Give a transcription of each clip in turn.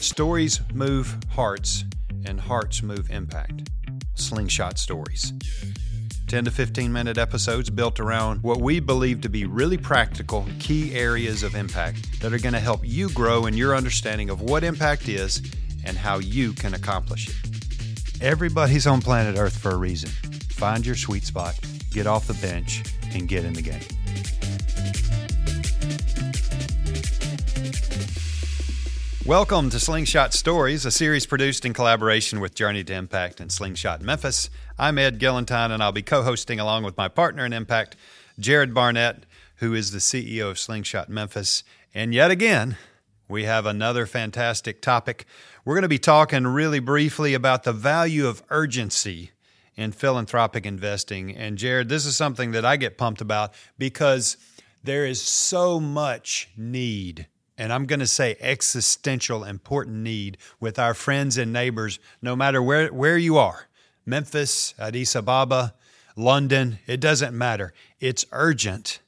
Stories move hearts, and hearts move impact. Slingshot Stories. 10 to 15 minute episodes built around what we believe to be really practical, key areas of impact that are going to help you grow in your understanding of what impact is and how you can accomplish it. Everybody's on planet Earth for a reason. Find your sweet spot, get off the bench, and get in the game. Welcome to Slingshot Stories, a series produced in collaboration with Journey to Impact and Slingshot Memphis. I'm Ed Gillentine, and I'll be co hosting along with my partner in Impact, Jared Barnett, who is the CEO of Slingshot Memphis. And yet again, we have another fantastic topic. We're going to be talking really briefly about the value of urgency in philanthropic investing. And Jared, this is something that I get pumped about because there is so much need and I'm going to say existential important need with our friends and neighbors, no matter where, where you are Memphis, Addis Ababa, London, it doesn't matter. It's urgent,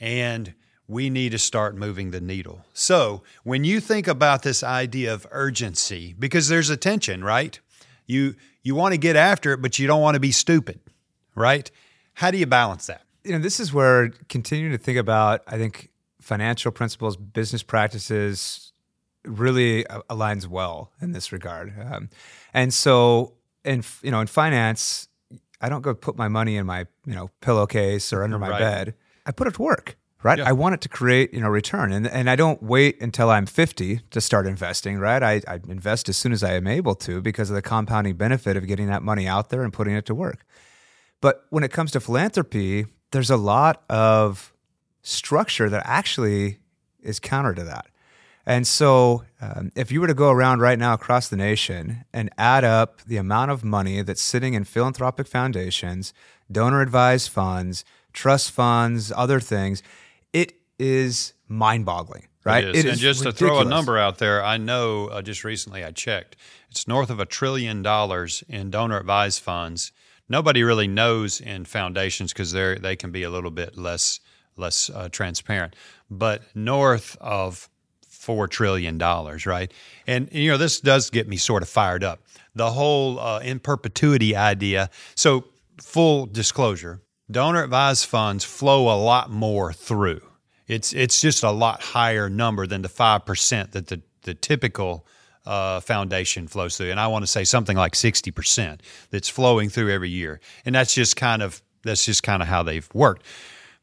and we need to start moving the needle. So, when you think about this idea of urgency, because there's a tension, right? You, you want to get after it, but you don't want to be stupid, right? How do you balance that? You know, this is where continuing to think about, I think, financial principles, business practices really aligns well in this regard. Um, and so, in you know, in finance, I don't go put my money in my you know pillowcase or under my right. bed. I put it to work. Right. Yeah. I want it to create, you know, return. And and I don't wait until I'm 50 to start investing, right? I, I invest as soon as I am able to because of the compounding benefit of getting that money out there and putting it to work. But when it comes to philanthropy, there's a lot of structure that actually is counter to that. And so, um, if you were to go around right now across the nation and add up the amount of money that's sitting in philanthropic foundations, donor advised funds, trust funds, other things, it is mind boggling, right? It is. It and just ridiculous. to throw a number out there, I know uh, just recently I checked, it's north of a trillion dollars in donor advised funds. Nobody really knows in foundations because they they can be a little bit less less uh, transparent, but north of four trillion dollars, right? And you know this does get me sort of fired up. The whole uh, in perpetuity idea. So full disclosure, donor advised funds flow a lot more through. It's it's just a lot higher number than the five percent that the the typical uh, foundation flows through, and I want to say something like sixty percent that's flowing through every year, and that's just kind of that's just kind of how they've worked.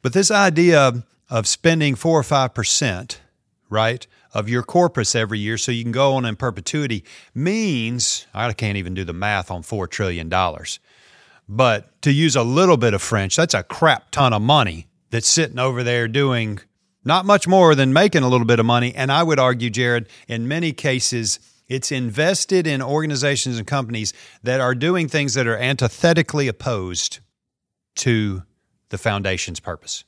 But this idea of spending four or five percent, right, of your corpus every year so you can go on in perpetuity means I can't even do the math on four trillion dollars. But to use a little bit of French, that's a crap ton of money that's sitting over there doing not much more than making a little bit of money. And I would argue, Jared, in many cases, it's invested in organizations and companies that are doing things that are antithetically opposed to the foundation's purpose.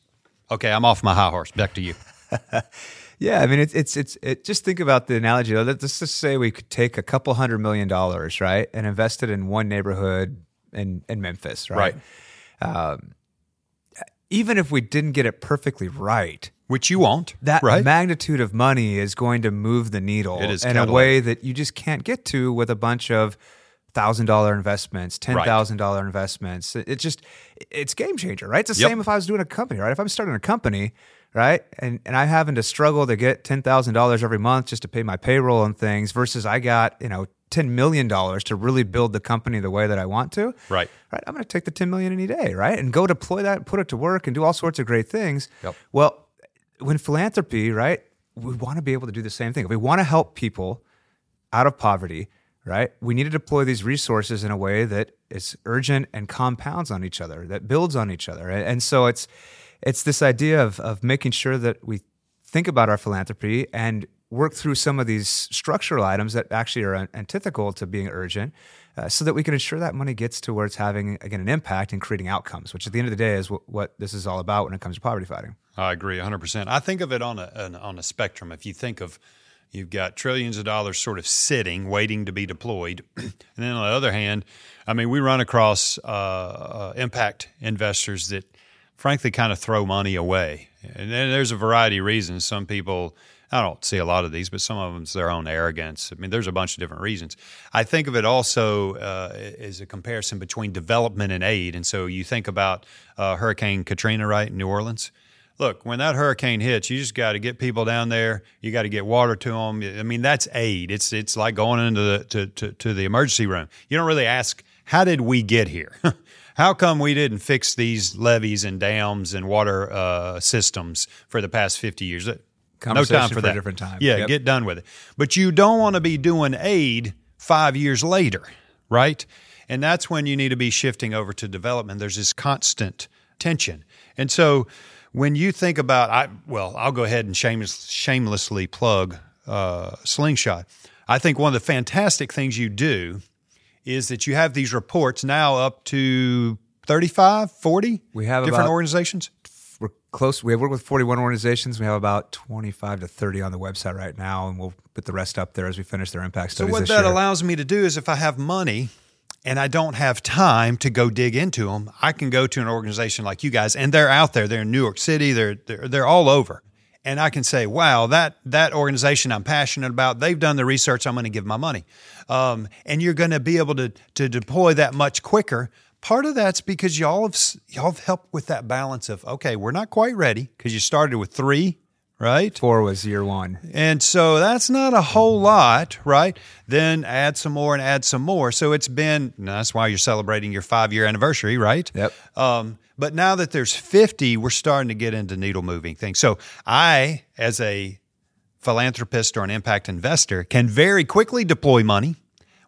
Okay, I'm off my high horse. Back to you. yeah, I mean, it's it's it's it, just think about the analogy. Let's just say we could take a couple hundred million dollars, right, and invest it in one neighborhood in in Memphis, right? right. Um, even if we didn't get it perfectly right, which you won't, that right? magnitude of money is going to move the needle in a way that you just can't get to with a bunch of thousand dollar investments, ten thousand dollar investments. It's just it's game changer, right? It's the yep. same if I was doing a company, right? If I'm starting a company, right, and and I'm having to struggle to get ten thousand dollars every month just to pay my payroll and things, versus I got you know ten million dollars to really build the company the way that I want to. Right. Right. I'm going to take the ten million any day, right, and go deploy that, and put it to work, and do all sorts of great things. Yep. Well, when philanthropy, right, we want to be able to do the same thing. If we want to help people out of poverty right? We need to deploy these resources in a way that is urgent and compounds on each other, that builds on each other. And so it's it's this idea of of making sure that we think about our philanthropy and work through some of these structural items that actually are antithetical to being urgent uh, so that we can ensure that money gets to where it's having again an impact and creating outcomes which at the end of the day is what, what this is all about when it comes to poverty fighting i agree 100% i think of it on a, on a spectrum if you think of You've got trillions of dollars sort of sitting, waiting to be deployed. and then on the other hand, I mean, we run across uh, uh, impact investors that frankly kind of throw money away. And there's a variety of reasons. Some people I don't see a lot of these, but some of them them's their own arrogance. I mean, there's a bunch of different reasons. I think of it also uh, as a comparison between development and aid. And so you think about uh, Hurricane Katrina, right, in New Orleans. Look, when that hurricane hits, you just got to get people down there. You got to get water to them. I mean, that's aid. It's it's like going into the to, to, to the emergency room. You don't really ask, how did we get here? how come we didn't fix these levees and dams and water uh, systems for the past 50 years? no time for, for that. different time. Yeah, yep. get done with it. But you don't want to be doing aid five years later, right? And that's when you need to be shifting over to development. There's this constant tension. And so when you think about, I well, I'll go ahead and shameless, shamelessly plug uh, Slingshot. I think one of the fantastic things you do is that you have these reports now up to 35, 40 we have different organizations we're close. We have worked with 41 organizations. We have about 25 to 30 on the website right now, and we'll put the rest up there as we finish their impact studies. So what that year. allows me to do is, if I have money and I don't have time to go dig into them, I can go to an organization like you guys, and they're out there. They're in New York City. They're they're, they're all over. And I can say, wow, that that organization I'm passionate about, they've done the research. I'm going to give my money, um, and you're going to be able to to deploy that much quicker part of that's because y'all have y'all have helped with that balance of okay, we're not quite ready because you started with three, right? Four was year one, and so that's not a whole lot, right? Then add some more and add some more. So it's been that's why you're celebrating your five year anniversary, right? Yep. Um, but now that there's 50, we're starting to get into needle moving things. So I, as a philanthropist or an impact investor, can very quickly deploy money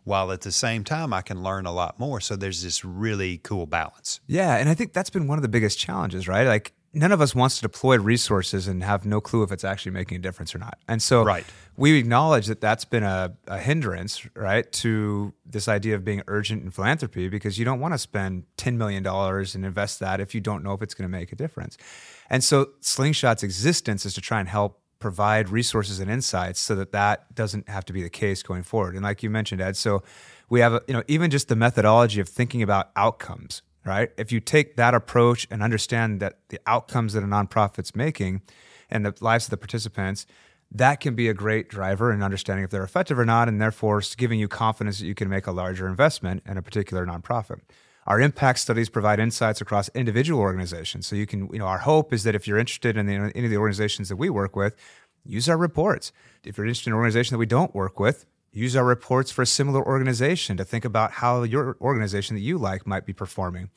while at the same time I can learn a lot more. So there's this really cool balance. Yeah, and I think that's been one of the biggest challenges, right? Like none of us wants to deploy resources and have no clue if it's actually making a difference or not. And so right. we acknowledge that that's been a, a hindrance, right, to this idea of being urgent in philanthropy because you don't want to spend $10 million and invest that if you don't know if it's going to make a difference. And so Slingshot's existence is to try and help provide resources and insights so that that doesn't have to be the case going forward. And like you mentioned, Ed, so we have, a, you know, even just the methodology of thinking about outcomes, right? If you take that approach and understand that the outcomes that a nonprofit's making and the lives of the participants, that can be a great driver in understanding if they're effective or not, and therefore giving you confidence that you can make a larger investment in a particular nonprofit. Our impact studies provide insights across individual organizations. So you can, you know, our hope is that if you're interested in the, any of the organizations that we work with, use our reports. If you're interested in an organization that we don't work with, use our reports for a similar organization to think about how your organization that you like might be performing.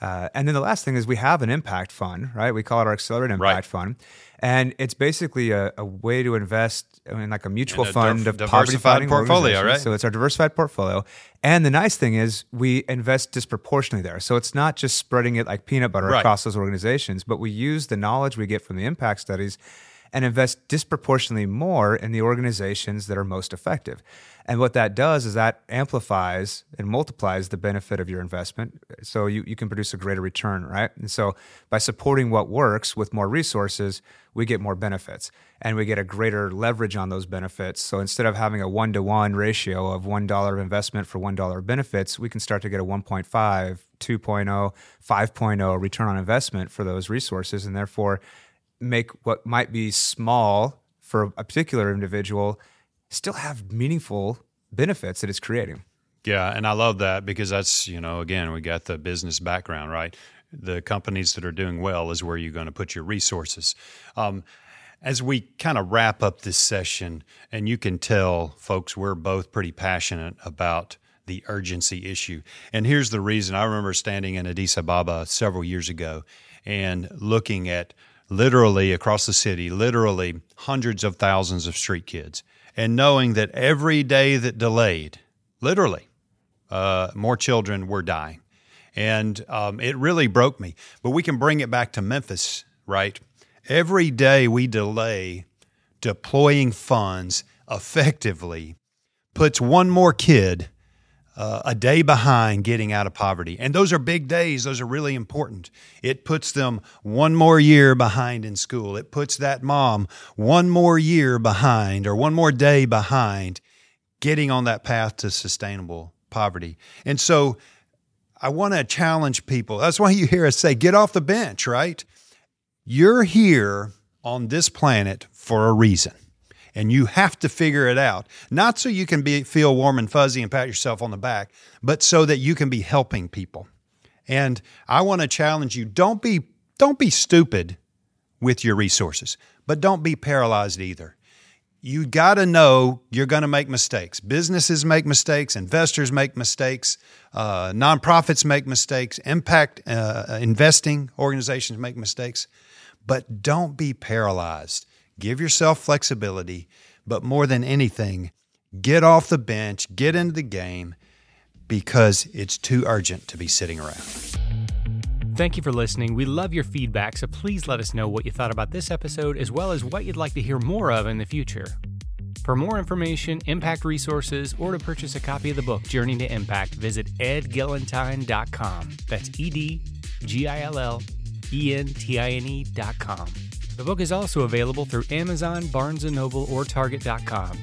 Uh, and then the last thing is we have an impact fund, right? We call it our Accelerate Impact right. Fund. And it's basically a, a, way to invest in like a mutual fund of poverty fighting portfolio, right? So it's our diversified portfolio. And the nice thing is we invest disproportionately there. So it's not just spreading it like peanut butter right. across those organizations, but we use the knowledge we get from the impact studies and invest disproportionately more in the organizations that are most effective. And what that does is that amplifies and multiplies the benefit of your investment. So you, you can produce a greater return, right? And so by supporting what works with more resources, we get more benefits and we get a greater leverage on those benefits. So instead of having a one to one ratio of $1 of investment for $1 of benefits, we can start to get a 1.5, 2.0, 5.0 return on investment for those resources. And therefore, make what might be small for a particular individual still have meaningful benefits that it's creating. Yeah, and I love that because that's, you know, again, we got the business background, right? The companies that are doing well is where you're going to put your resources. Um, as we kind of wrap up this session, and you can tell, folks, we're both pretty passionate about the urgency issue. And here's the reason I remember standing in Addis Ababa several years ago and looking at literally across the city, literally hundreds of thousands of street kids, and knowing that every day that delayed, literally, uh, more children were dying. And um, it really broke me. But we can bring it back to Memphis, right? Every day we delay deploying funds effectively puts one more kid uh, a day behind getting out of poverty. And those are big days. Those are really important. It puts them one more year behind in school. It puts that mom one more year behind or one more day behind getting on that path to sustainable poverty. And so I want to challenge people. That's why you hear us say, get off the bench, right? You're here on this planet for a reason. And you have to figure it out. Not so you can be feel warm and fuzzy and pat yourself on the back, but so that you can be helping people. And I want to challenge you, don't be don't be stupid with your resources, but don't be paralyzed either. You got to know you're going to make mistakes. Businesses make mistakes, investors make mistakes, uh, nonprofits make mistakes, impact uh, investing organizations make mistakes. But don't be paralyzed. Give yourself flexibility, but more than anything, get off the bench, get into the game because it's too urgent to be sitting around. Thank you for listening. We love your feedback, so please let us know what you thought about this episode as well as what you'd like to hear more of in the future. For more information, impact resources, or to purchase a copy of the book Journey to Impact, visit edgillentine.com. That's E D G I L L E N T I N E.com. The book is also available through Amazon, Barnes & Noble, or Target.com.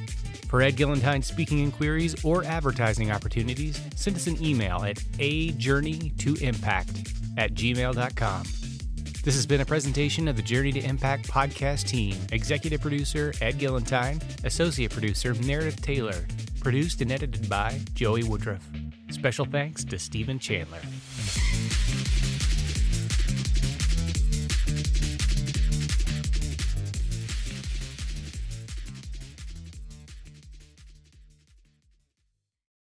For Ed Gillentine speaking inquiries or advertising opportunities, send us an email at a journey to impact at gmail.com. This has been a presentation of the Journey to Impact podcast team. Executive producer Ed Gillentine, associate producer Meredith Taylor, produced and edited by Joey Woodruff. Special thanks to Stephen Chandler.